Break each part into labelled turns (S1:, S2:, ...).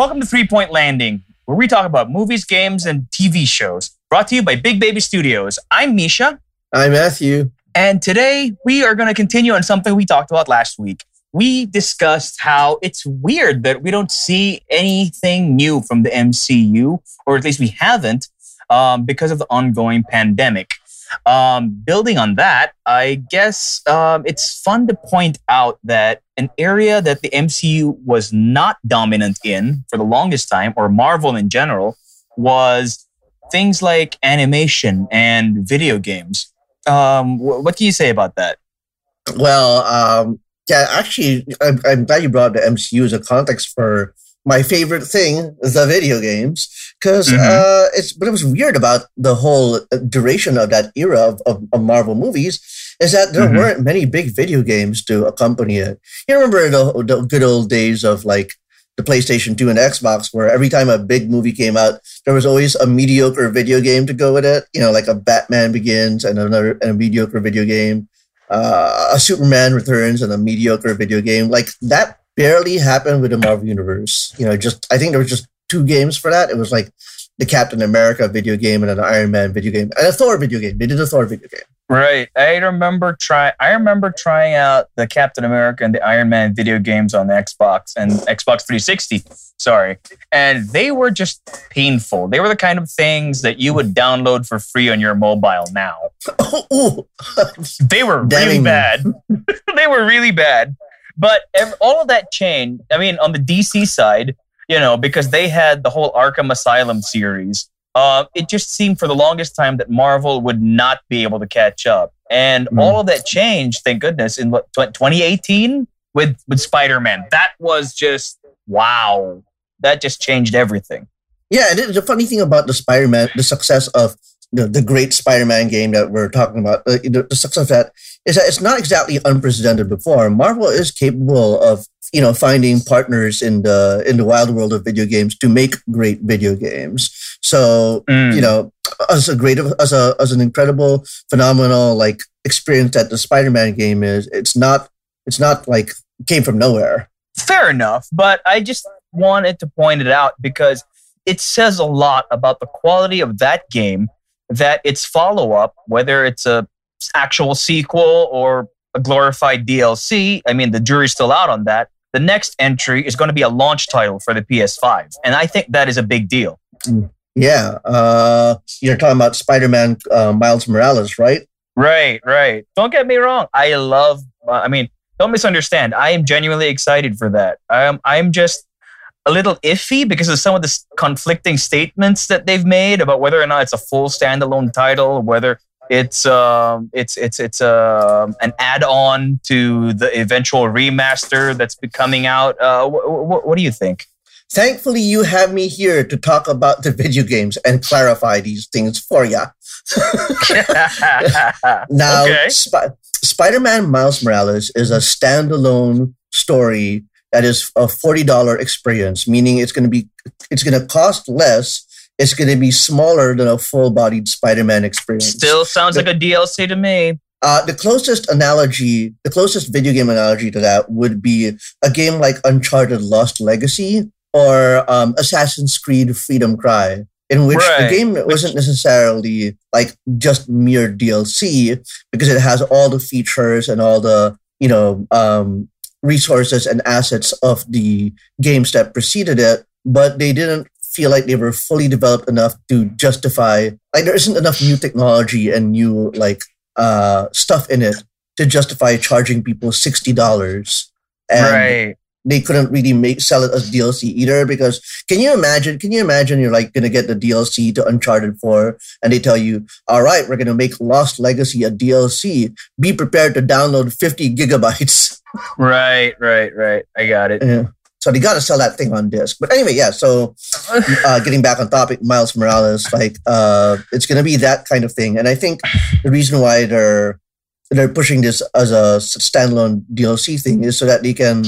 S1: Welcome to Three Point Landing, where we talk about movies, games, and TV shows. Brought to you by Big Baby Studios. I'm Misha,
S2: I'm Matthew.
S1: and today we are going to continue on something we talked about last week. We discussed how it's weird that we don't see anything new from the MCU, or at least we haven't, um, because of the ongoing pandemic. Um, building on that, I guess um, it's fun to point out that an area that the MCU was not dominant in for the longest time, or Marvel in general, was things like animation and video games. Um, wh- what do you say about that?
S2: Well, um, yeah, actually, I'm, I'm glad you brought the MCU as a context for my favorite thing, the video games, because
S1: Mhm.
S2: uh, it's. But it was weird about the whole uh, duration of that era of, of, of Marvel movies is that there
S1: Mhm.
S2: weren't many big video games to accompany it. You remember the, the good old days of like the PlayStation 2 and Xbox, where every time a big movie came out, there was always a mediocre video game to go with it. You know, like a Batman Begins and another and a mediocre video game, uh, a Superman Returns and a mediocre video game. Like that barely happened with the Marvel Universe. You know, just I think there was just two games for that. It was like the Captain America video game and an Iron Man video game and a Thor video game. They did a Thor video game.
S1: Right. I remember try. I remember trying out the Captain America and the Iron Man video games on the Xbox and Xbox 360. Sorry, and they were just painful. They were the kind of things that you would download for free on your mobile now.
S2: Oh. oh.
S1: They were really bad. they were really bad. But ev- all of that changed. I mean, on the DC side, you know, because they had the whole Arkham Asylum series. Uh, it just seemed for the longest time that Marvel would not be able to catch up, and
S2: Mm.
S1: all of that changed. Thank goodness in what, 2018 with with Spider Man. That was just wow. That just changed everything.
S2: Yeah, and the funny thing about the Spider-Man, the success of the, the great Spider-Man game that we're talking about, uh, success of that is that it's not exactly unprecedented before. Marvel is capable of you know finding partners in the in the wild world of video games to make great video games. So
S1: Mm.
S2: you know, as a great as a as an incredible, phenomenal like experience that the Spider-Man game is, it's not it's not like came from nowhere.
S1: fair enough, but I just wanted to point it out because it says a lot about the quality of that game that its follow up, whether it's a actual sequel or a glorified DLC, I mean the jury's still out on that. The next entry is going to be a launch title for the PS5, and I think that is a big deal.
S2: Yeah, uh, you're talking about Spider-Man uh, Miles Morales, right?
S1: Right, right. Don't get me wrong. I love. I mean, don't misunderstand. I am genuinely excited for that. I'm. I'm just a little iffy because of some of the conflicting statements that they've made about whether or not it's a full standalone title, whether it's um, it's it's it's um, an add-on to the eventual remaster that's be coming out. Uh, wh- wh- what do you think?
S2: Thankfully, you have me here to talk about the video games and clarify these things for you. Now,
S1: okay.
S2: Sp- Spider-Man Miles Morales is a standalone story that is a forty dollar experience, meaning it's going to be it's going to cost less. It's going to be smaller than a full-bodied Spider-Man experience.
S1: Still sounds like a DLC to me.
S2: Uh, the closest analogy, the closest video game analogy to that would be a game like Uncharted Lost Legacy or um, Assassin's Creed Freedom Cry, in which
S1: Right,
S2: the game wasn't necessarily like just mere DLC because it has all the features and all the you know um, resources and assets of the games that preceded it, but they didn't feel like they were fully developed enough to justify like there isn't enough new technology and new like uh, stuff in it to justify charging people sixty dollars. And
S1: right.
S2: They couldn't really make sell it as DLC either because can you imagine? Can you imagine you're like gonna get the DLC to Uncharted Four and they tell you, all right, we're gonna make Lost Legacy a DLC. Be prepared to download fifty gigabytes.
S1: Right, right, right. I got it.
S2: Yeah. So they got to sell that thing on disc. But anyway, yeah. So uh, getting back on topic, Miles Morales, like uh, it's going to be that kind of thing. And I think the reason why they're they're pushing this as a standalone DLC thing is so that they can,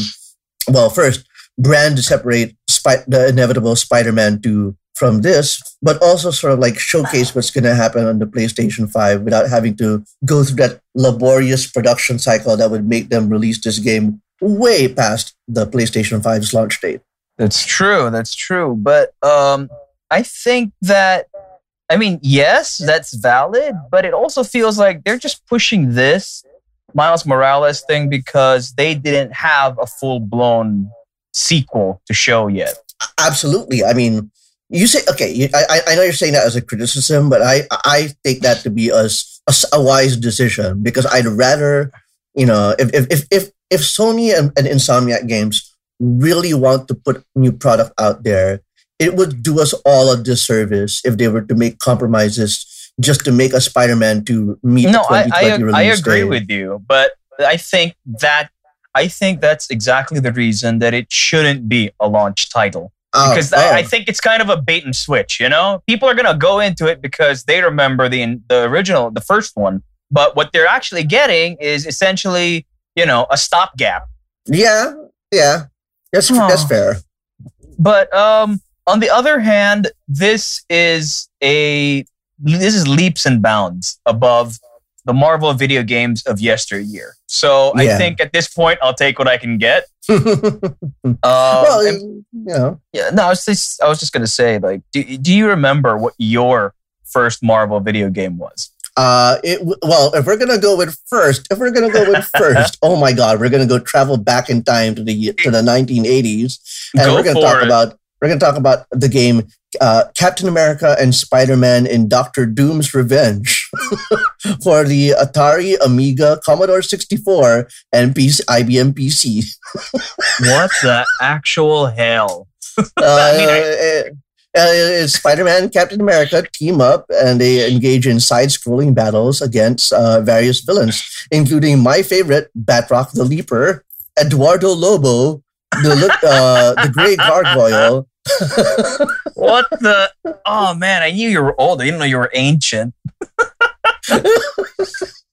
S2: well, first brand to separate Spi- the inevitable Spider-Man two from this, but also sort of like showcase what's going to happen on the PlayStation 5 without having to go through that laborious production cycle that would make them release this game way past the PlayStation 5's launch date.
S1: That's true. That's true. But um, I think that, I mean, yes, that's valid, but it also feels like they're just pushing this Miles Morales thing because they didn't have a full blown sequel to show yet.
S2: Absolutely. I mean, you say okay. I I know you're saying that as a criticism, but I I take that to be a, a, a wise decision because I'd rather you know if if if if, if Sony and, and Insomniac Games really want to put new product out there, it would do us all a disservice if they were to make compromises just to make a Spider-Man to meet
S1: no,
S2: the 2020
S1: I, I, I agree
S2: date.
S1: with you, but I think that I think that's exactly the reason that it shouldn't be a launch title
S2: Oh,
S1: because
S2: oh.
S1: I, I think it's kind of a bait and switch. You know, people are gonna go into it because they remember the the original, the first one, but what they're actually getting is essentially, you know, a stopgap.
S2: yeah, yeah, that's
S1: Oh.
S2: that's fair.
S1: But um, on the other hand, this is a this is leaps and bounds above the Marvel video games of yesteryear. So I think at this point, I'll take what I can get. Um,
S2: well,
S1: and-
S2: you know,
S1: yeah, no, I was just I was just gonna say, like, do, do you remember what your first Marvel video game was?
S2: uh, it well, if we're gonna go with first, if we're gonna go with first, oh my god, we're gonna go travel back in time to the to the 1980s, and
S1: Go
S2: we're gonna talk
S1: it.
S2: about we're gonna talk about the game uh, Captain America and Spider Man in Doctor Doom's Revenge for the Atari, Amiga, Commodore 64, and PC, IBM PC.
S1: What the actual hell?
S2: Uh,
S1: I mean,
S2: uh, Spider Man and Captain America team up and they engage in side scrolling battles against uh, various villains, including my favorite, Batroc the Leaper, Eduardo Lobo, the, uh, the Grey Gargoyle.
S1: What the? Oh man, I knew you were old. I didn't know you were ancient.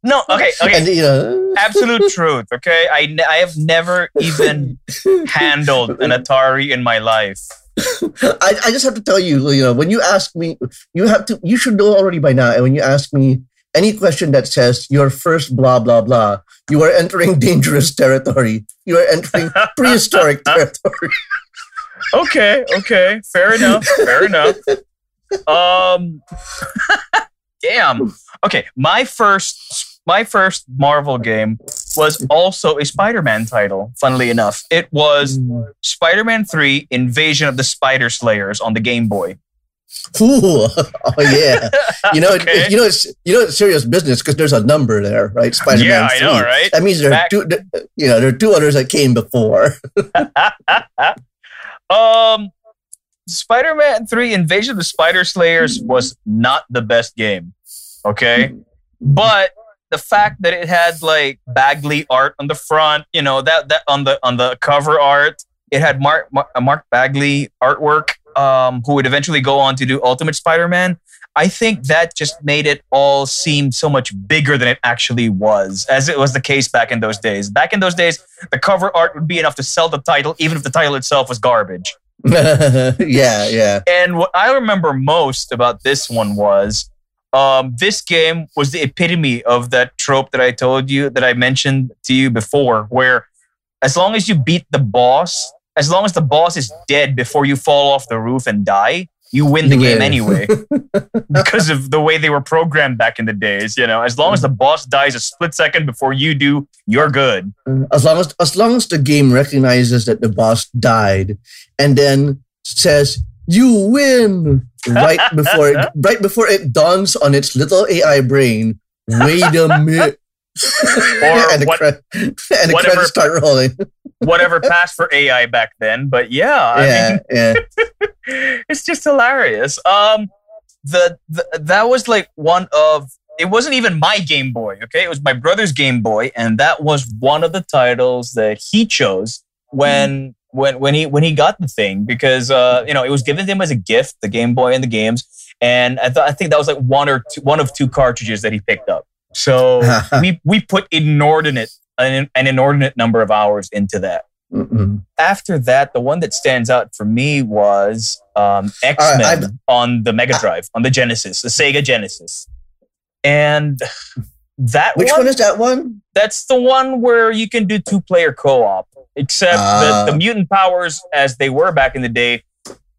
S1: no, okay, okay.
S2: And, you know,
S1: Absolute truth. Okay, I ne- I have never even handled an Atari in my life.
S2: I, I just have to tell you, you know, when you ask me, you have to, you should know already by now. And when you ask me any question that says your first blah, blah, blah, you are entering dangerous territory. You are entering prehistoric territory.
S1: Okay, okay, fair enough, fair enough. Um, damn. Okay, my first, my first Marvel game was also a Spider-Man title. Funnily enough, it was Spider-Man Three: Invasion of the Spider Slayers on the Game Boy.
S2: Ooh, oh yeah. You know,
S1: Okay.
S2: it, you know, it's you know, it's serious business because there's a number there, right? Spider-Man.
S1: yeah, I know,
S2: 3.
S1: right?
S2: That means there are two. You know, there are two others that came before.
S1: um, Spider-Man 3 Invasion of the Spider Slayers was not the best game. Okay. But the fact that it had like Bagley art on the front, you know, that that on the on the cover art, it had Mark Mark, Bagley artwork, um, who would eventually go on to do Ultimate Spider-Man. I think that just made it all seem so much bigger than it actually was, as it was the case back in those days. Back in those days, the cover art would be enough to sell the title, even if the title itself was garbage.
S2: yeah, yeah.
S1: And what I remember most about this one was um, this game was the epitome of that trope that I told you, that I mentioned to you before, where as long as you beat the boss, as long as the boss is dead before you fall off the roof and die, you win the
S2: You
S1: game
S2: win.
S1: anyway. because of the way they were programmed back in the days. You know, as long as the boss dies a split second before you do, you're good.
S2: Mm, as long as as long as the game recognizes that the boss died, and then says you win right before it, right before it dawns on its little AI brain. Wait a minute.
S1: Or
S2: and the,
S1: what-
S2: cre- and the
S1: whatever-
S2: credits start rolling.
S1: Whatever passed for AI back then, but yeah, I
S2: yeah,
S1: mean,
S2: yeah.
S1: it's just hilarious. Um, the, the that was like one of it wasn't even my Game Boy. Okay, it was my brother's Game Boy, and that was one of the titles that he chose when when when he when he got the thing because uh you know it was given to him as a gift, the Game Boy and the games, and I thought I think that was like one or two, one of two cartridges that he picked up. So we we put inordinate an, an inordinate number of hours into that
S2: Mm-mm.
S1: after that, the one that stands out for me was um, X Men
S2: I've-
S1: on the Mega Drive, on the Genesis, the Sega Genesis. And that
S2: Which
S1: one,
S2: one is that one?
S1: that's the one where you can do two player co op. except that the mutant powers, as they were back in the day,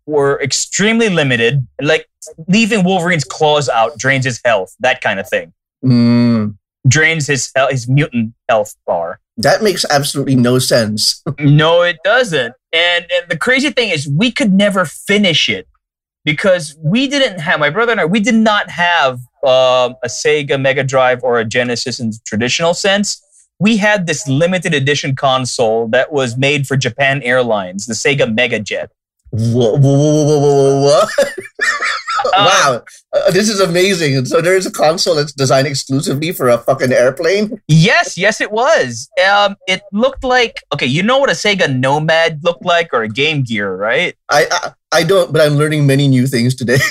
S1: were extremely limited. Like leaving Wolverine's claws out drains his health, that kind of thing.
S2: Mm,
S1: Drains his his mutant health bar.
S2: that makes absolutely no sense.
S1: No, it doesn't. And, and the crazy thing is, we could never finish it because we didn't have my brother and I. We did not have um, a Sega Mega Drive or a Genesis in the traditional sense. We had this limited edition console that was made for Japan Airlines, the Sega Mega Jet.
S2: Whoa, whoa, whoa, whoa, whoa, whoa, wow, uh, this is amazing. And so there's a console that's designed exclusively for a fucking airplane.
S1: Yes, yes, it was. Um, it looked like okay. You know what a Sega Nomad looked like, or a Game Gear, right?
S2: I, I I don't, but I'm learning many new things today.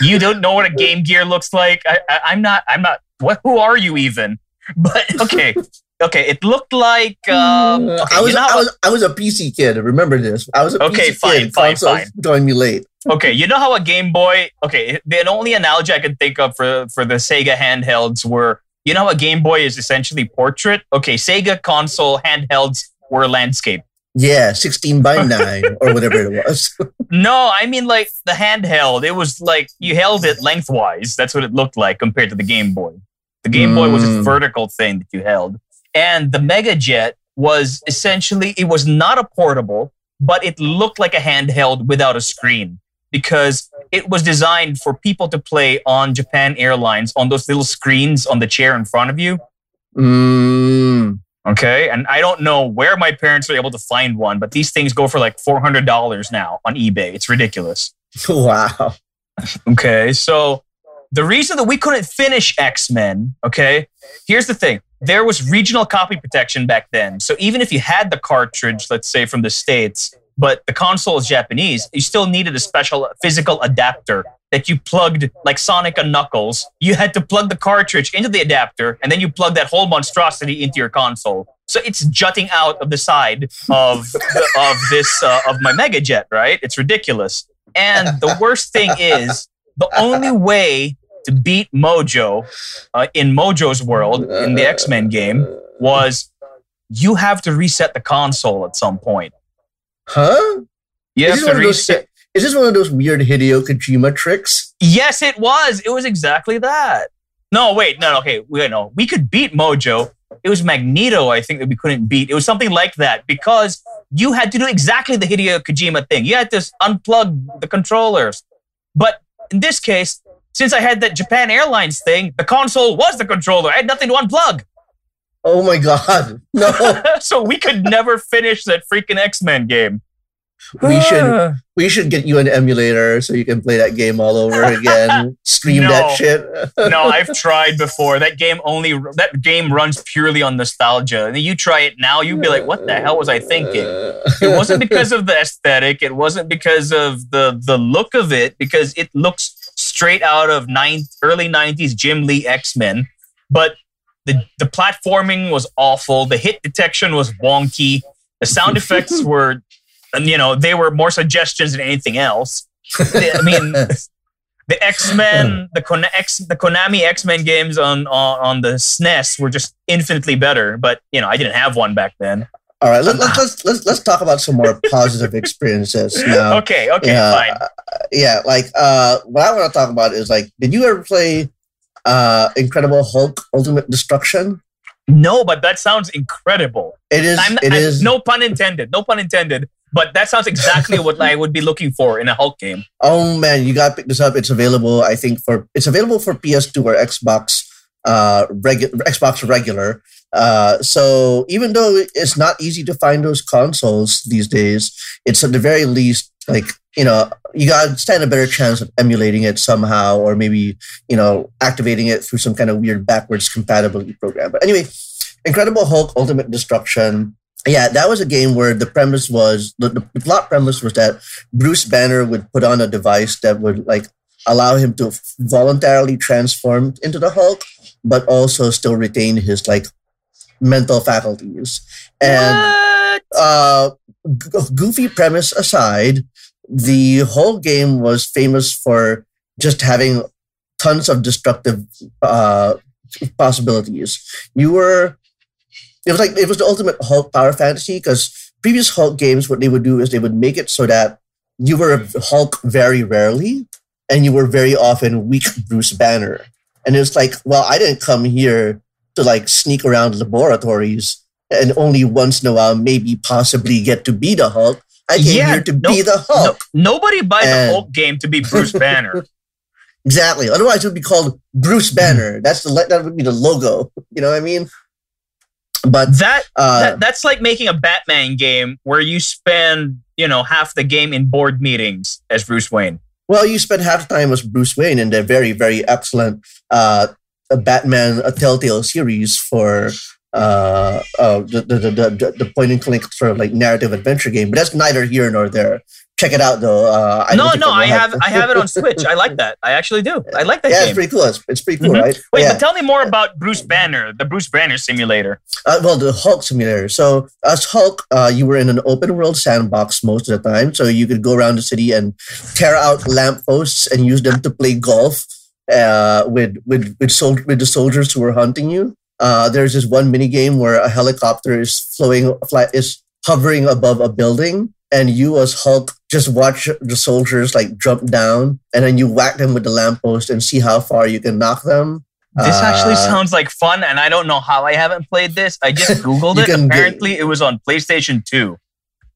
S1: You don't know what a Game Gear looks like. I, I, I'm not. I'm not. What? Who are you even? But okay, okay. It looked like. Um, okay,
S2: I was
S1: you know
S2: I was I was a PC kid. Remember this? I was a
S1: Okay,
S2: PC
S1: fine,
S2: kid.
S1: fine, fine.
S2: Joined me late.
S1: okay. You know how a Game Boy. Okay, the only analogy I can think of for for the Sega handhelds were. You know a Game Boy is essentially portrait. Okay, Sega console handhelds were landscape.
S2: Yeah, 16 by 9 or whatever it was.
S1: No, I mean like the handheld. It was like you held it lengthwise. That's what it looked like compared to the Game Boy. The Game Boy was this
S2: Mm.
S1: vertical thing that you held. And the Mega Jet was essentially it was not a portable, but it looked like a handheld without a screen because it was designed for people to play on Japan Airlines on those little screens on the chair in front of you.
S2: Mm.
S1: Okay. And I don't know where my parents were able to find one, but these things go for like $400 now on eBay. It's ridiculous.
S2: Wow.
S1: Okay, so the reason that we couldn't finish X Men, okay, here's the thing: there was regional copy protection back then. So even if you had the cartridge, let's say from the states, but the console is Japanese, you still needed a special physical adapter that you plugged, like Sonic and Knuckles. You had to plug the cartridge into the adapter, and then you plug that whole monstrosity into your console. So it's jutting out of the side of of this uh, of my Mega Jet, right? It's ridiculous. And the worst thing is the only way to beat Mojo uh, in Mojo's world in the X Men game was you have to reset the console at some point.
S2: Huh?
S1: You
S2: Is
S1: have
S2: this,
S1: to
S2: one of those,
S1: reset.
S2: is this one of those weird Hideo Kojima tricks?
S1: Yes, it was. It was exactly that. No, wait, no, no, okay, wait, no. We could beat Mojo. It was Magneto, I think, that we couldn't beat. It was something like that because you had to do exactly the Hideo Kojima thing. You had to unplug the controllers. But in this case, since I had that Japan Airlines thing, the console was the controller. I had nothing to unplug.
S2: Oh my god. No.
S1: so we could never finish that freaking X Men game.
S2: we should ah. we should get you an emulator so you can play that game all over again. Stream
S1: No.
S2: that shit.
S1: no, I've tried before. That game only that game runs purely on nostalgia. And you try it now, you'd be like, "What the hell was I thinking?" It wasn't because of the aesthetic. It wasn't because of the the look of it. Because it looks straight out of ninth, early '90s Jim Lee X Men. But the the platforming was awful. The hit detection was wonky. The sound effects were, you know, they were more suggestions than anything else. I mean, the X Men, the Kon- X, the Konami X Men games on, on on the SNES were just infinitely better. But you know, I didn't have one back then.
S2: All right, let, let, let's let's let's talk about some more positive experiences now.
S1: okay, okay,
S2: yeah,
S1: fine.
S2: yeah, like uh, what I want to talk about is like, did you ever play uh, Incredible Hulk Ultimate Destruction?
S1: No, but that sounds incredible.
S2: It is.
S1: I'm,
S2: it
S1: I-
S2: is.
S1: no pun intended. No pun intended. But that sounds exactly what I would be looking for in a Hulk game.
S2: Oh man, you got to pick this up. It's available. I think for it's available for PS2 or Xbox uh regu- Xbox regular. Uh, so even though it's not easy to find those consoles these days, it's at the very least like you know you got stand a better chance of emulating it somehow, or maybe you know activating it through some kind of weird backwards compatibility program. But anyway, Incredible Hulk Ultimate Destruction. Yeah, that was a game where the premise was the, the plot premise was that Bruce Banner would put on a device that would like allow him to voluntarily transform into the Hulk, but also still retain his like mental faculties. And
S1: what?
S2: uh, g- goofy premise aside, the whole game was famous for just having tons of destructive uh, possibilities. You were, it was like it was the ultimate Hulk power fantasy because previous Hulk games, what they would do is they would make it so that you were a Hulk very rarely, and you were very often weak Bruce Banner. And it's like, well, I didn't come here to like sneak around laboratories and only once in a while maybe possibly get to be the Hulk. I came
S1: Yeah,
S2: here to
S1: no-
S2: be the Hulk.
S1: No, nobody buys
S2: And-
S1: a Hulk game to be Bruce Banner.
S2: Exactly. Otherwise, it would be called Bruce Banner. That's the that would be the logo. You know what I mean? But
S1: that,
S2: uh,
S1: that that's like making a Batman game where you spend you know half the game in board meetings as Bruce Wayne.
S2: well, you spend half the time as Bruce Wayne in the very very excellent uh, Batman a Telltale series for uh, uh, the, the, the, the, point and click sort of like narrative adventure game. But that's neither here nor there. Check it out though. Uh, I
S1: no, no, I have I have it on Switch. I like that. I actually do. I like that
S2: yeah, it's pretty cool. It's, it's pretty cool,
S1: Mhm.
S2: right?
S1: Wait,
S2: yeah.
S1: but tell me more about Bruce Banner, the Bruce Banner simulator.
S2: Uh, well, the Hulk simulator. So, as Hulk, uh, you were in an open world sandbox most of the time. So, you could go around the city and tear out lampposts and use them to play golf uh, with with with, sol- with the soldiers who were hunting you. Uh, there's this one mini game where a helicopter is flowing, fly, is hovering above a building, and you as Hulk just watch the soldiers like jump down, and then you whack them with the lamppost and see how far you can knock them.
S1: This actually
S2: Uh,
S1: sounds like fun, and I don't know how I haven't played this. I just googled it.
S2: can get-
S1: Apparently, it was on PlayStation Two.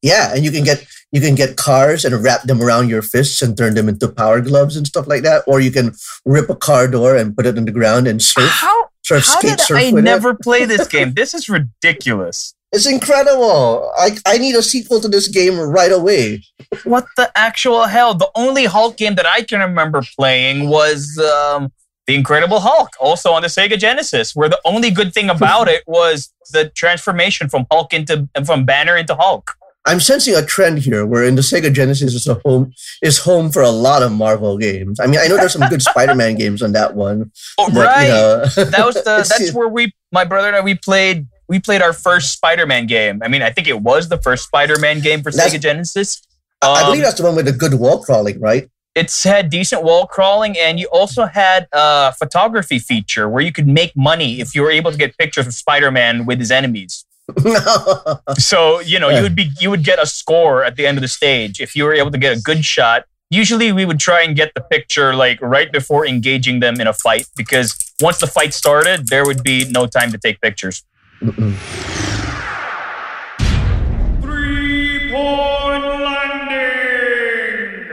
S2: Yeah, and you can get you can get cars and wrap them around your fists and turn them into power gloves and stuff like that. Or you can rip a car door and put it in the ground and surf,
S1: How
S2: surf
S1: how
S2: skate
S1: did
S2: surf
S1: I never play this game? This is ridiculous.
S2: It's incredible. I I need a sequel to this game right away.
S1: What the actual hell? The only Hulk game that I can remember playing was um, The Incredible Hulk, also on the Sega Genesis, where the only good thing about it was the transformation from Hulk into from Banner into Hulk.
S2: I'm sensing a trend here where in the Sega Genesis is a home is home for a lot of Marvel games. I mean, I know there's some good Spider-Man games on that one.
S1: Oh,
S2: but,
S1: right.
S2: You know,
S1: that was the that's where we my brother and I we played we played our first Spider-Man game. I mean, I think it was the first Spider-Man game for Sega Genesis.
S2: I believe
S1: Um,
S2: that's the one with the good wall crawling, right?
S1: it's had decent wall crawling, and you also had a photography feature where you could make money if you were able to get pictures of Spider-Man with his enemies. So you know
S2: Yeah.
S1: you would be you would get a score at the end of the stage if you were able to get a good shot. Usually we would try and get the picture like right before engaging them in a fight because once the fight started, there would be no time to take pictures.
S2: Mm-mm.
S3: Three point landing.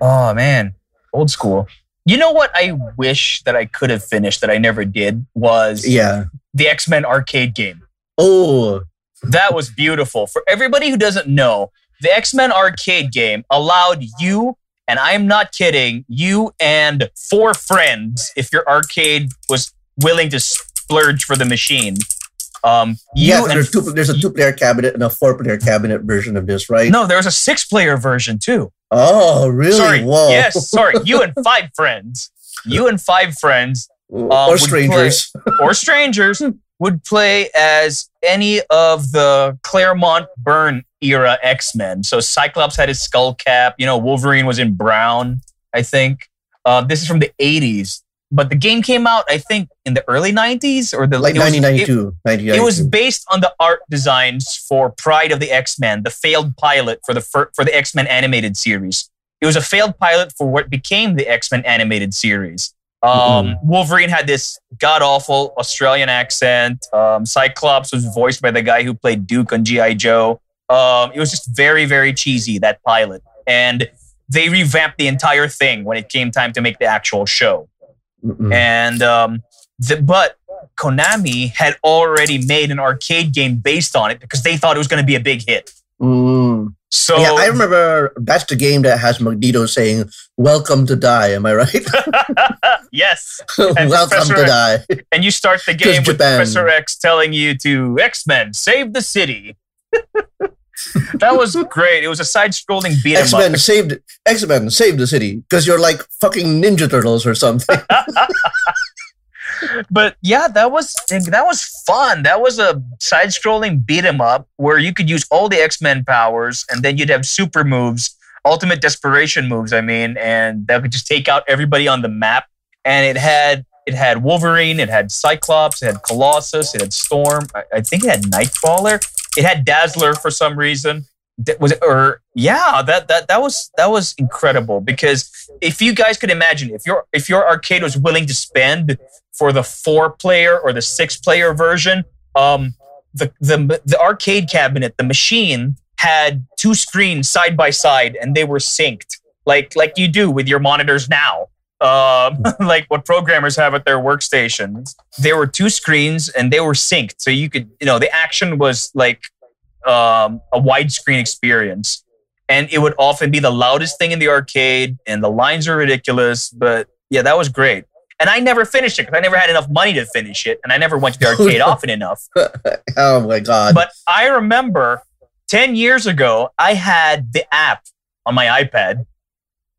S1: Oh man, old school. You know what I wish that I could have finished that I never did was
S2: yeah.
S1: the X-Men arcade game.
S2: Oh,
S1: That was beautiful. For everybody who doesn't know, the X-Men arcade game allowed you and I'm not kidding, you and four friends if your arcade was willing to splurge for the machine. Um you
S2: yeah. There's, two, there's a two-player cabinet and a four-player cabinet version of this, right?
S1: No, there was a six-player version too.
S2: Oh, really?
S1: Sorry.
S2: Whoa.
S1: Yes, sorry. You and five friends. You and five friends
S2: or
S1: would
S2: strangers.
S1: or strangers would play as any of the Claremont Byrne era X Men. So Cyclops had his skull cap. You know, Wolverine was in brown. I think uh, this is from the '80s, but the game came out I think in the early '90s or the
S2: like
S1: it
S2: 1992.
S1: It, it was based on the art designs for Pride of the X Men, the failed pilot for the fir- for the X Men animated series. It was a failed pilot for what became the X Men animated series. Um, Wolverine had this god awful Australian accent. Um, Cyclops was voiced by the guy who played Duke on GI Joe. Um, it was just very very cheesy that pilot, and they revamped the entire thing when it came time to make the actual show
S2: Mm-mm.
S1: and um, the, but Konami had already made an arcade game based on it because they thought it was going to be a big hit.
S2: Mm.
S1: So
S2: yeah, I remember that's the game that has Magneto saying, Welcome to die. Am I right?
S1: yes,
S2: Welcome
S1: Professor
S2: to die.
S1: and you start the game with
S2: Japan.
S1: Professor X telling you to X Men save the city. that was great. It was a side-scrolling beat 'em
S2: X Men saved X Men saved the city because you're like fucking Ninja Turtles or something.
S1: But yeah, that was that was fun. That was a side-scrolling beat 'em up where you could use all the X Men powers, and then you'd have super moves, ultimate desperation moves. I mean, and that could just take out everybody on the map. And it had it had Wolverine, it had Cyclops, it had Colossus, it had Storm. I, I think it had Nightcrawler. It had Dazzler for some reason. That was or yeah, that that that was that was incredible because if you guys could imagine if your if your arcade was willing to spend for the four player or the six player version, um, the the the arcade cabinet, the machine had two screens side by side and they were synced like like you do with your monitors now. Um, like what programmers have at their workstations. There were two screens and they were synced, so you could you know the action was like um, a widescreen experience. And it would often be the loudest thing in the arcade, and the lines are ridiculous. But yeah, that was great. And I never finished it because I never had enough money to finish it, and I never went to the arcade often enough.
S2: oh my god!
S1: But I remember 10 years ago, I had the app on my iPad.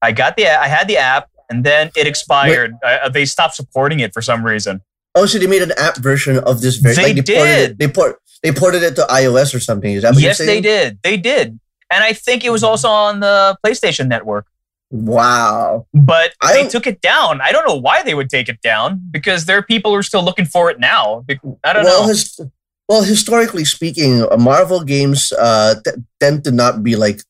S1: I got the I had the app and then it expired. Uh, they stopped supporting it for some reason.
S2: Oh, so they made an app version of this. Very,
S1: They
S2: like they
S1: did.
S2: it, they port they ported it to iOS or something. Is that
S1: Yes, they did. They did. And I think it was also on the PlayStation Network.
S2: Wow.
S1: But
S2: I
S1: they took it down. I don't know why they would take it down because there are people who are still looking for it now. I don't
S2: well,
S1: know.
S2: his, well, historically speaking, uh, Marvel games uh, t- tend to not be like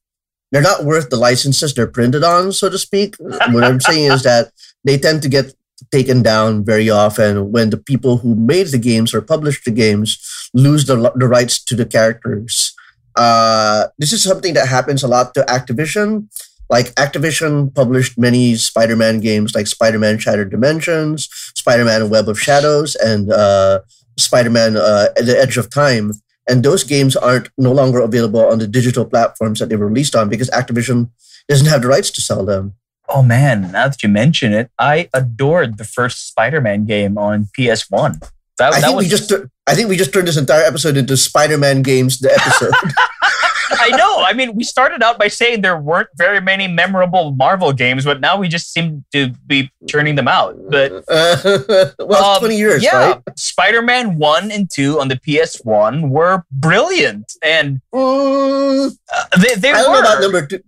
S2: they're not worth the licenses they're printed on, so to speak. what I'm saying is that they tend to get taken down very often when the people who made the games or published the games lose the, the rights to the characters. Uh, this is something that happens a lot to Activision. Like Activision published many Spider-Man games, like Spider-Man Shattered Dimensions, Spider-Man Web of Shadows, and uh, Spider-Man uh, the Edge of Time. And those games aren't no longer available on the digital platforms that they were released on because Activision doesn't have the rights to sell them.
S1: Oh man, now that you mention it, I adored the first Spider-Man game on PS1. That,
S2: I
S1: that
S2: think
S1: was
S2: we just I think we just turned this entire episode into Spider-Man games the episode.
S1: I know. I mean, we started out by saying there weren't very many memorable Marvel games, but now we just seem to be turning them out. But
S2: Uh, well,
S1: um,
S2: 20 years,
S1: yeah,
S2: right?
S1: Spider-Man 1 and 2 on the PS1 were brilliant. And
S2: Mm,
S1: uh, they, they
S2: I don't
S1: were.
S2: know about number two.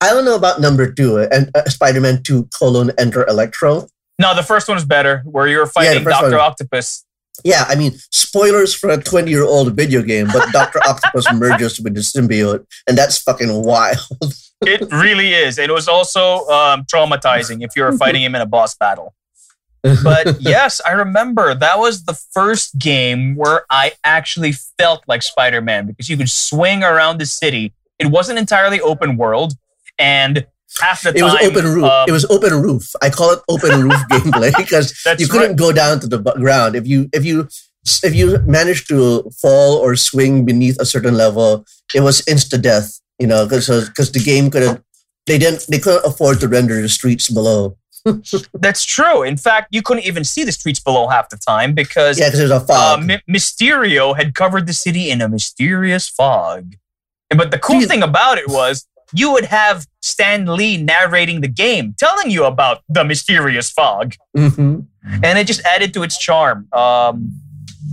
S2: I don't know about number two and uh, Spider-Man 2 colon enter Electro.
S1: no, the first one is better, where
S2: you're
S1: fighting Dr.
S2: one.
S1: Octopus.
S2: Yeah, I mean, spoilers for a 20 year old video game, but Dr. Octopus merges with the symbiote, and that's fucking wild.
S1: It really is. It was also um, traumatizing if you were fighting him in a boss battle. But yes, I remember that was the first game where I actually felt like Spider Man because you could swing around the city. It wasn't entirely open world, and half the
S2: it
S1: time
S2: was open roof.
S1: um,
S2: it was open roof. I call it open roof gameplay because you couldn't
S1: right.
S2: go down to the ground. If you if you if you managed to fall or swing beneath a certain level, it was insta death. You know, because because the game couldn't they didn't they couldn't afford to render the streets below.
S1: That's true. In fact, you couldn't even see the streets below half the time because
S2: Yeah, because there's a
S1: uh,
S2: fog.
S1: My- Mysterio had covered the city in a mysterious fog. And- But the cool thing about it was you would have Stan Lee narrating the game, telling you about the mysterious fog,
S2: Mhm.
S1: and it just added to its charm. Um,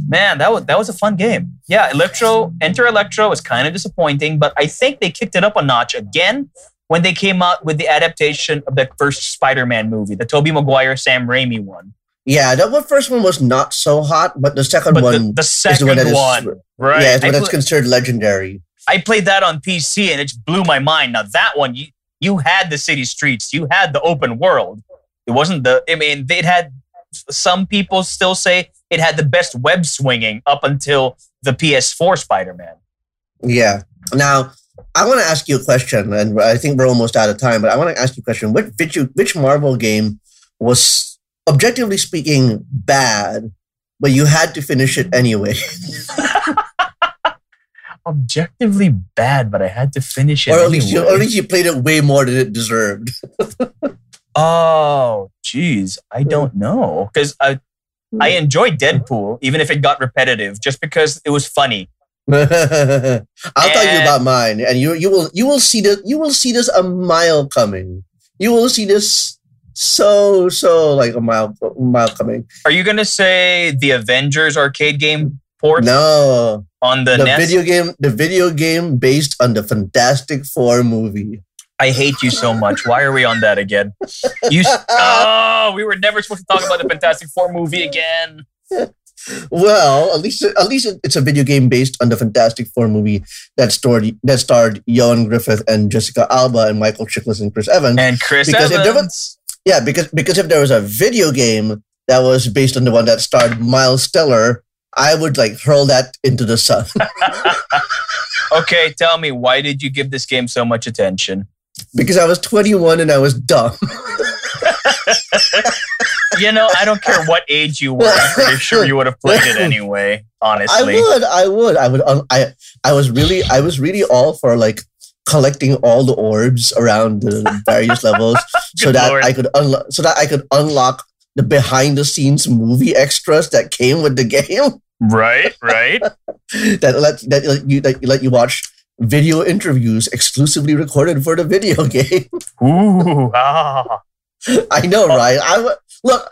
S1: man, that was that was a fun game. Yeah, Electro Enter Electro was kind of disappointing, but I think they kicked it up a notch again when they came out with the adaptation of the first Spider-Man movie, the Tobey Maguire Sam Raimi one.
S2: Yeah, that one first one was not so hot, but the second
S1: But
S2: one
S1: the
S2: is
S1: second
S2: the one is
S1: one, right?
S2: yeah, it's one that's considered legendary.
S1: I played that on PC and it just blew my mind. Now that one, you you had the city streets, you had the open world. It wasn't the. I mean, it had. Some people still say it had the best web swinging up until the PS4 Spider-Man.
S2: Yeah. Now, I want to ask you a question, and I think we're almost out of time. But I want to ask you a question: Which which, which Marvel game was, objectively speaking, bad, but you had to finish it anyway?
S1: Objectively bad, but I had to finish it.
S2: or at least you,
S1: anyway.
S2: at least you played it way more than it deserved.
S1: Oh, geez, I hmm. don't know because I hmm. I enjoyed Deadpool even if it got repetitive, just because it was funny.
S2: I'll tell you about mine, and you you will you will see this you will see this a mile coming. You will see this so so like a mile a mile coming.
S1: Are you gonna say the Avengers arcade game port
S2: No,
S1: on the,
S2: the
S1: NES?
S2: video game the video game based on the Fantastic Four movie.
S1: I hate you so much. Why are we on that again? You oh, we were never supposed to talk about the Fantastic Four movie again.
S2: Well, at least at least it's a video game based on the Fantastic Four movie that starred that starred Ioan Gruffudd and Jessica Alba and Michael Chiklis and Chris Evans.
S1: And Chris
S2: Because if there was-
S1: Evans.
S2: yeah, because because if there was a video game that was based on the one that starred Miles Teller, I would like hurl that into the sun.
S1: Okay, tell me, why did you give this game so much attention?
S2: because I was 21 and I was dumb.
S1: You know, I don't care what age you were. I'm pretty sure you would have played it anyway.
S2: Honestly, I
S1: Honestly,
S2: would, I would, I would. un- I I was really, I was really all for like collecting all the orbs around the various levels, so
S1: Good
S2: that
S1: Lord.
S2: I could unlock, so that I could unlock the behind the scenes movie extras that came with the game.
S1: Right, right.
S2: that let that let you that let you watch video interviews exclusively recorded for the video game.
S1: Ooh, ah.
S2: I know, right? I look.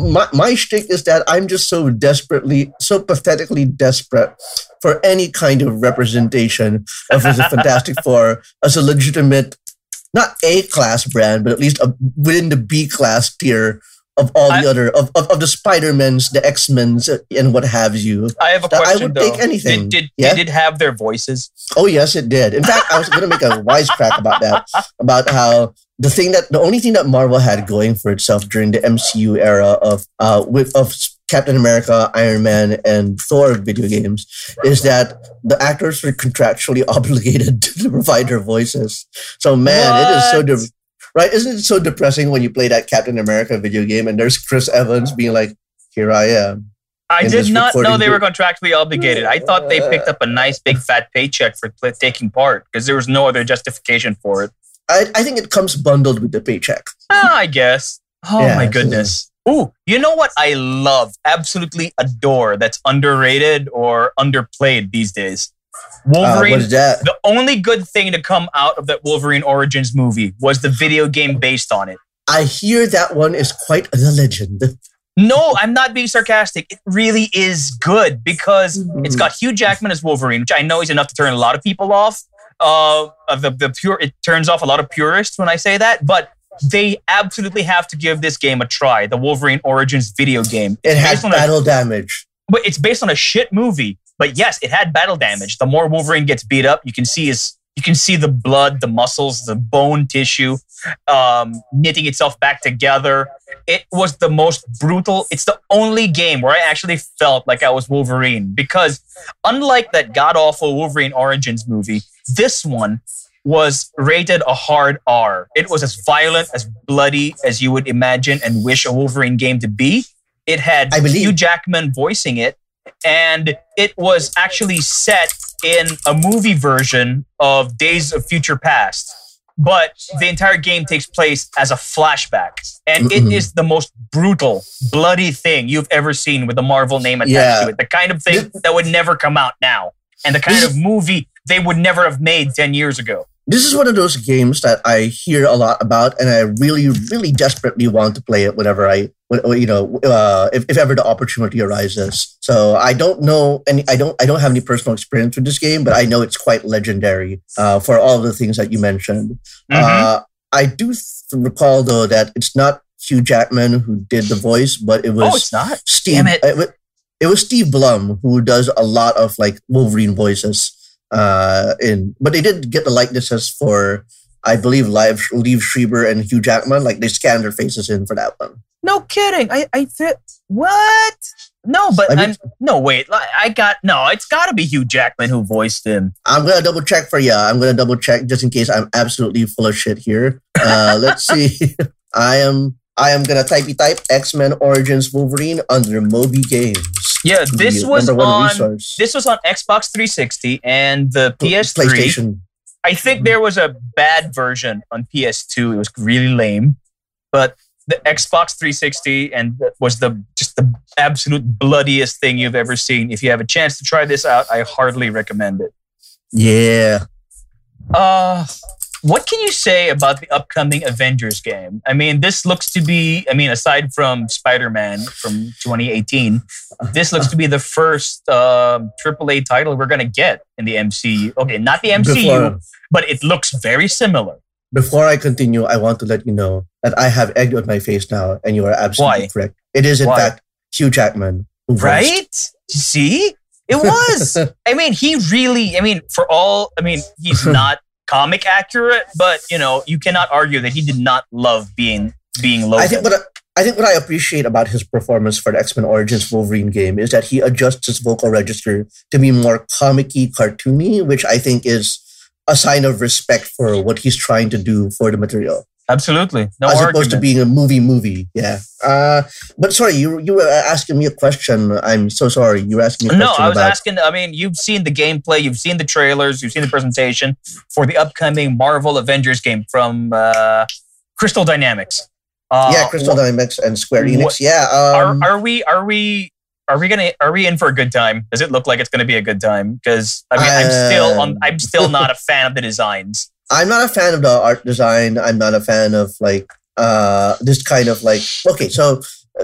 S2: My my shtick is that I'm just so desperately, so pathetically desperate for any kind of representation of the Fantastic Four as a legitimate, not A class brand, but at least a, within the B class tier of all
S1: I-
S2: the other of, of, of the Spider Mans, the X Men's, and what have you.
S1: I have a
S2: That I
S1: question
S2: would
S1: though.
S2: take anything.
S1: Did, did
S2: Yeah?
S1: they did have their voices?
S2: Oh yes, it did. In fact, I was going to make a wisecrack about that, about how the thing that the only thing that Marvel had going for itself during the MCU era of uh with of Captain America, Iron Man, and Thor video games is that the actors were contractually obligated to provide their voices. So man, it is so
S1: What?
S2: Right. Isn't it so depressing when you play that Captain America video game and there's Chris Evans being like, "Here I am."
S1: I did not know they were contractually obligated. I thought they picked up a nice big fat paycheck for pl- taking part because there was no other justification for it.
S2: I, I think it comes bundled with the paycheck.
S1: Ah, I guess. Oh
S2: Yeah,
S1: my
S2: so-
S1: goodness. Ooh, you know what I love, absolutely adore that's underrated or underplayed these days?
S2: Uh,
S1: Wolverine.
S2: that?
S1: the only good thing to come out of that Wolverine Origins movie was the video game based on it.
S2: I hear that one is quite a legend.
S1: No, I'm not being sarcastic. It really is good because it's got Hugh Jackman as Wolverine, which I know is enough to turn a lot of people off. Uh, of the, the pure, it turns off a lot of purists when I say that, but they absolutely have to give this game a try. The Wolverine Origins video game.
S2: It has
S1: on a-
S2: battle damage.
S1: but it's based on a shit movie. But yes, it had battle damage. The more Wolverine gets beat up, you can see his you can see the blood, the muscles, the bone tissue um, knitting itself back together. It was the most brutal. It's the only game where I actually felt like I was Wolverine because, unlike that god awful Wolverine Origins movie, this one was rated a hard R. It was as violent, as bloody as you would imagine and wish a Wolverine game to be. It had
S2: I believe-
S1: Hugh Jackman voicing it, and it was actually set in a movie version of Days of Future Past. But the entire game takes place as a flashback, and it
S2: Mm-mm.
S1: is the most brutal, bloody thing you've ever seen with the Marvel name attached
S2: Yeah.
S1: to it. The kind of thing that would never come out now, and the kind of movie they would never have made 10 years ago.
S2: This is one of those games that I hear a lot about, and I really, really desperately want to play it whenever I, you know, uh, if, if ever the opportunity arises. So I don't know any, I don't, I don't have any personal experience with this game, but I know it's quite legendary uh, for all the things that you mentioned.
S1: Mhm.
S2: Uh, I do th- recall though that it's not Hugh Jackman who did the voice, but it was
S1: oh, it's not.
S2: Steve.
S1: Damn it.
S2: It. it was Steve Blum who does a lot of like Wolverine voices. Uh, in but they did get the likenesses for I believe Live Liev Schreiber and Hugh Jackman. Like they scanned their faces in for that one.
S1: No kidding. I, I th- what? No, but
S2: I mean-
S1: I'm, no, wait. I I got no. It's got to be Hugh Jackman who voiced him.
S2: I'm gonna double check for you. I'm gonna double check just in case I'm absolutely full of shit here. Uh, let's see. I am. I am gonna typey type X Men Origins Wolverine under Moby Games.
S1: Yeah, this was on
S2: resource.
S1: this was on Xbox 360 and the PS3.
S2: PlayStation.
S1: I think there was a bad version on PS2. It was really lame, but the Xbox 360 and was the just the absolute bloodiest thing you've ever seen. If you have a chance to try this out, I hardly recommend it.
S2: Yeah.
S1: Uh, what can you say about the upcoming Avengers game? I mean, this looks to be, I mean, aside from Spider Man from 2018, this looks to be the first um AAA title we're going to get in the MCU. Okay, not the MCU,
S2: Before,
S1: but it looks very similar.
S2: Before I continue, I want to let you know that I have egg on my face now, and you are absolutely
S1: Why?
S2: correct. It is, in
S1: Why?
S2: fact, Hugh Jackman Who
S1: Right? See? It was. I mean, he really, I mean, for all, I mean, he's not comic accurate, but, you know, you cannot argue that he did not love being being Logan.
S2: I think what I, I think what I appreciate about his performance for the X Men Origins Wolverine game is that he adjusts his vocal register to be more comicky, cartoony, which I think is a sign of respect for what he's trying to do for the material,
S1: Absolutely. No
S2: as
S1: argument.
S2: opposed to being a movie movie. Yeah. Uh, but sorry, you you were asking me a question. I'm so sorry. You were asking me a
S1: No, I was
S2: about.
S1: asking. I mean, you've seen the gameplay, you've seen the trailers, you've seen the presentation for the upcoming Marvel Avengers game from uh, Crystal Dynamics. Uh,
S2: yeah, Crystal Dynamics and Square Enix.
S1: what-
S2: yeah. Um,
S1: are, are we? Are we? Are we gonna? Are we in for a good time? Does it look like it's gonna be a good time? Because I mean, I'm still on. I'm still not a fan of the designs.
S2: I'm not a fan of the art design. I'm not a fan of like uh this kind of like okay, so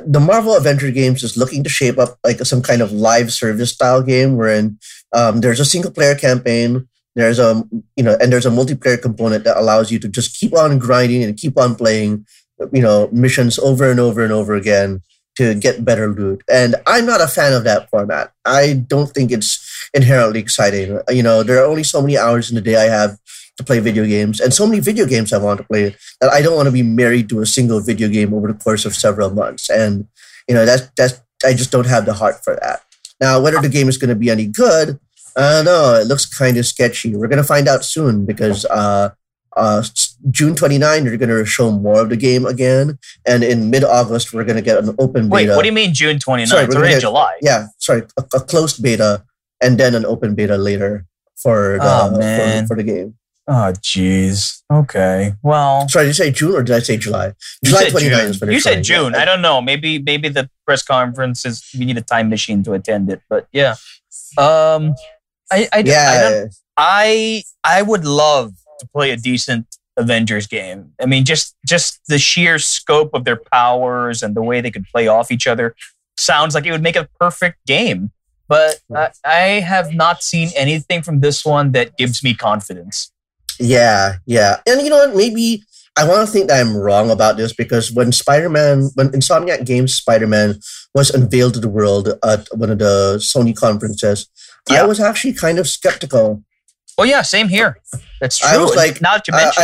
S2: the Marvel Avengers games is looking to shape up like some kind of live service style game wherein um, there's a single player campaign, there's a you know, and there's a multiplayer component that allows you to just keep on grinding and keep on playing, you know, missions over and over and over again to get better loot. And I'm not a fan of that format. I don't think it's inherently exciting. You know, there are only so many hours in the day I have to play video games and so many video games I want to play that I don't want to be married to a single video game over the course of several months. And, you know, that's, that's, I just don't have the heart for that. Now, whether the game is going to be any good, I don't know. It looks kind of sketchy. We're going to find out soon because, uh, uh, June 29, they're going to show more of the game again. And in mid August, we're going to get an open beta.
S1: Wait, what do you mean June 29th?
S2: Sorry,
S1: it's already July.
S2: Yeah, sorry, a, a closed beta and then an open beta later for the,
S1: Oh,
S2: for- for the game.
S1: Oh, jeez. Okay. Well,
S2: Sorry, did you say June or did I say July?
S1: you
S2: July
S1: said
S2: 29
S1: June.
S2: is when they're
S1: You said
S2: yeah.
S1: June. I don't know. Maybe maybe the press conference is. We need a time machine to attend it. But yeah. Um, I I, I don't
S2: Yeah,
S1: I I would love to play a decent Avengers game. I mean, just just the sheer scope of their powers and the way they could play off each other sounds like it would make a perfect game. But I, I have not seen anything from this one that gives me confidence.
S2: Yeah, yeah. And you know what? Maybe I want to think that I'm wrong about this because when Spider Man, when Insomniac Games Spider Man was unveiled to the world at one of the Sony conferences,
S1: Yeah.
S2: I was actually kind of skeptical.
S1: Oh yeah, same here. That's true.
S2: I was like,
S1: now that you
S2: I,
S1: mention,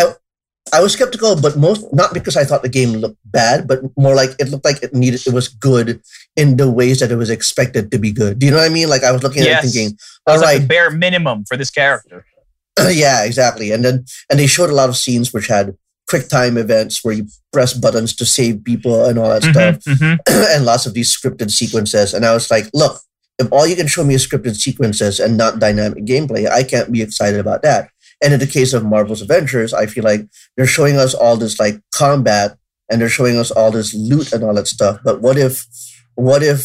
S2: I, I was skeptical, but most not because I thought the game looked bad, but more like it looked like it needed it was good in the ways that it was expected to be good. Do you know what I mean? Like I was looking at
S1: Yes.
S2: it thinking, all
S1: was like the bare minimum for this character.
S2: yeah, exactly. And then and they showed a lot of scenes which had quick time events where you press buttons to save people and all that stuff,
S1: Mhm, mhm.
S2: and lots of these scripted sequences. And I was like, look, if all you can show me is scripted sequences and not dynamic gameplay, I can't be excited about that. And in the case of Marvel's Avengers, I feel like they're showing us all this like combat and they're showing us all this loot and all that stuff. But what if, what if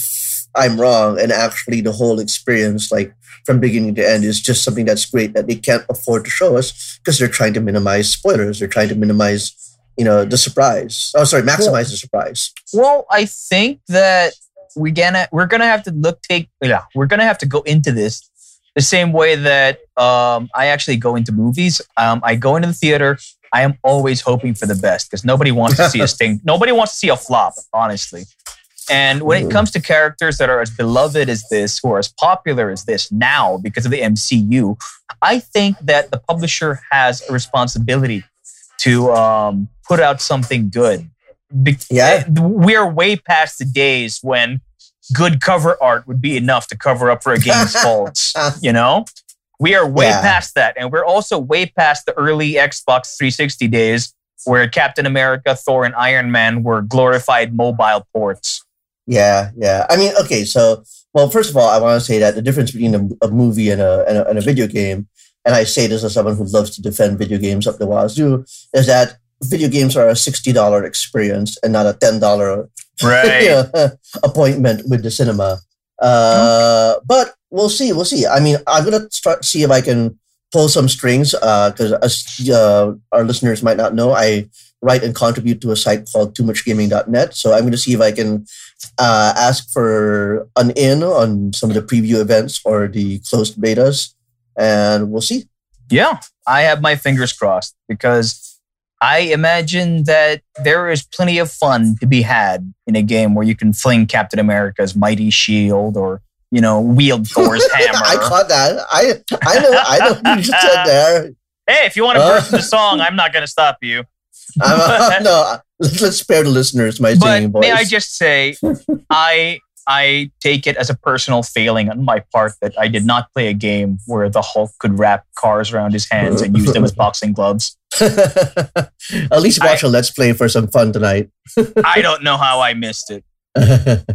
S2: I'm wrong and actually the whole experience, like from beginning to end, is just something that's great that they can't afford to show us because they're trying to minimize spoilers. They're trying to minimize, you know, the surprise. Oh, sorry, maximize the surprise.
S1: Well, I think that we're gonna we're gonna have to look take yeah we're gonna have to go into this the same way that um, I actually go into movies. Um, I go into the theater. I am always hoping for the best because nobody wants to see a sting. Nobody wants to see a flop, honestly. And when it comes to characters that are as beloved as this, or as popular as this now because of the MCU, I think that the publisher has a responsibility to um, put out something good. Be-
S2: Yeah.
S1: we're way past the days when good cover art would be enough to cover up for a game's faults. You know, we are way
S2: Yeah.
S1: past that, and we're also way past the early Xbox 360 days where Captain America, Thor, and Iron Man were glorified mobile ports.
S2: Yeah, yeah. I mean, okay, so well, first of all, I want to say that the difference between a, a movie and a, and a and a video game, and I say this as someone who loves to defend video games up the wazoo, is that video games are a sixty dollar experience and not a ten dollar appointment with the cinema. Uh, But we'll see. We'll see. I mean, I'm gonna start see if I can pull some strings because as uh, our listeners might not know, I write and contribute to a site called toomuchgaming.net. So I'm going to see if I can uh, ask for an in on some of the preview events or the closed betas, and we'll see.
S1: Yeah, I have my fingers crossed because I imagine that there is plenty of fun to be had in a game where you can fling Captain America's mighty shield or you know wield Thor's hammer.
S2: I caught that. I I know I know what you just said there.
S1: hey, if you want to
S2: Uh.
S1: burst the song, I'm not going to stop you.
S2: I'm, uh, no, let's, spare the listeners my
S1: But
S2: singing voice.
S1: may I just say, I I take it as a personal failing on my part that I did not play a game where the Hulk could wrap cars around his hands and use them as boxing gloves.
S2: At least watch a let's play for some fun tonight.
S1: I don't know how I missed it.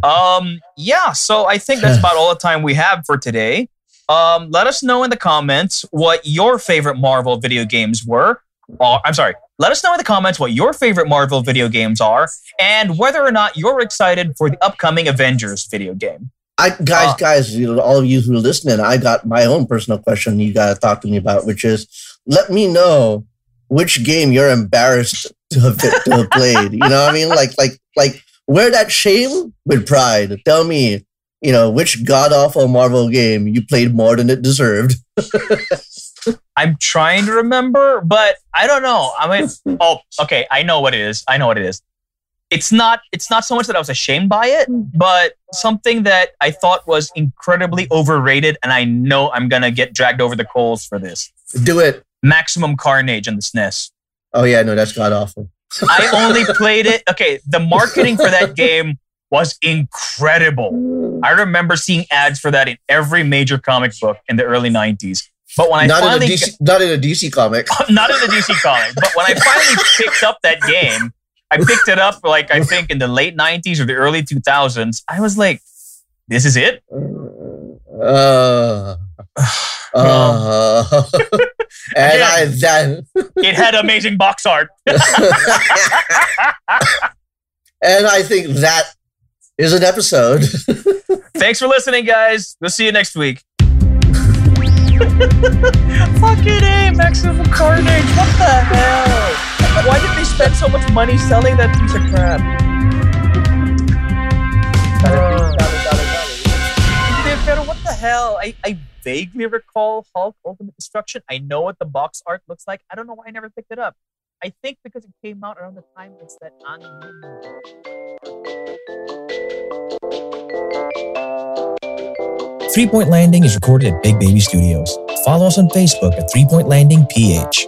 S1: Um, yeah, so I think that's about all the time we have for today. Um, let us know in the comments what your favorite Marvel video games were. Or, I'm sorry, let us know in the comments what your favorite Marvel video games are and whether or not you're excited for the upcoming Avengers video game.
S2: I guys,
S1: Uh,
S2: guys, you know, all of you who are listening, I got my own personal question you got to talk to me about, which is let me know which game you're embarrassed to have, to have played. You know what I mean? Like, like, like, wear that shame with pride. Tell me, you know, which god awful Marvel game you played more than it deserved.
S1: I'm trying to remember, but I don't know. I mean, oh, okay, I know what it is. I know what it is. It's not. It's not so much that I was ashamed by it, but something that I thought was incredibly overrated, and I know I'm gonna get dragged over the coals for this.
S2: Do it.
S1: Maximum Carnage on the SNES.
S2: Oh yeah, no, that's god awful.
S1: I only played it. Okay, the marketing for that game was incredible. I remember seeing ads for that in every major comic book in the early '90s. But when I
S2: Not in a
S1: finally
S2: DC, not in a DC comic.
S1: not in a DC comic, but when I finally picked up that game, I picked it up like I think in the late '90s or the early 2000s. I was like, "This is it."
S2: Uh, uh, and I then
S1: It had amazing box art.
S2: and I think that is an episode.
S1: Thanks for listening, guys. We'll see you next week. Fucking A, Maximum Carnage. What the hell? Why did they spend so much money selling that piece of crap? Uh, what the hell? I, I vaguely recall Hulk Ultimate Destruction. I know what the box art looks like. I don't know why I never picked it up. I think because it came out around the time it's that.
S4: Three Point Landing is recorded at Big Baby Studios. Follow us on Facebook at Three Point Landing PH.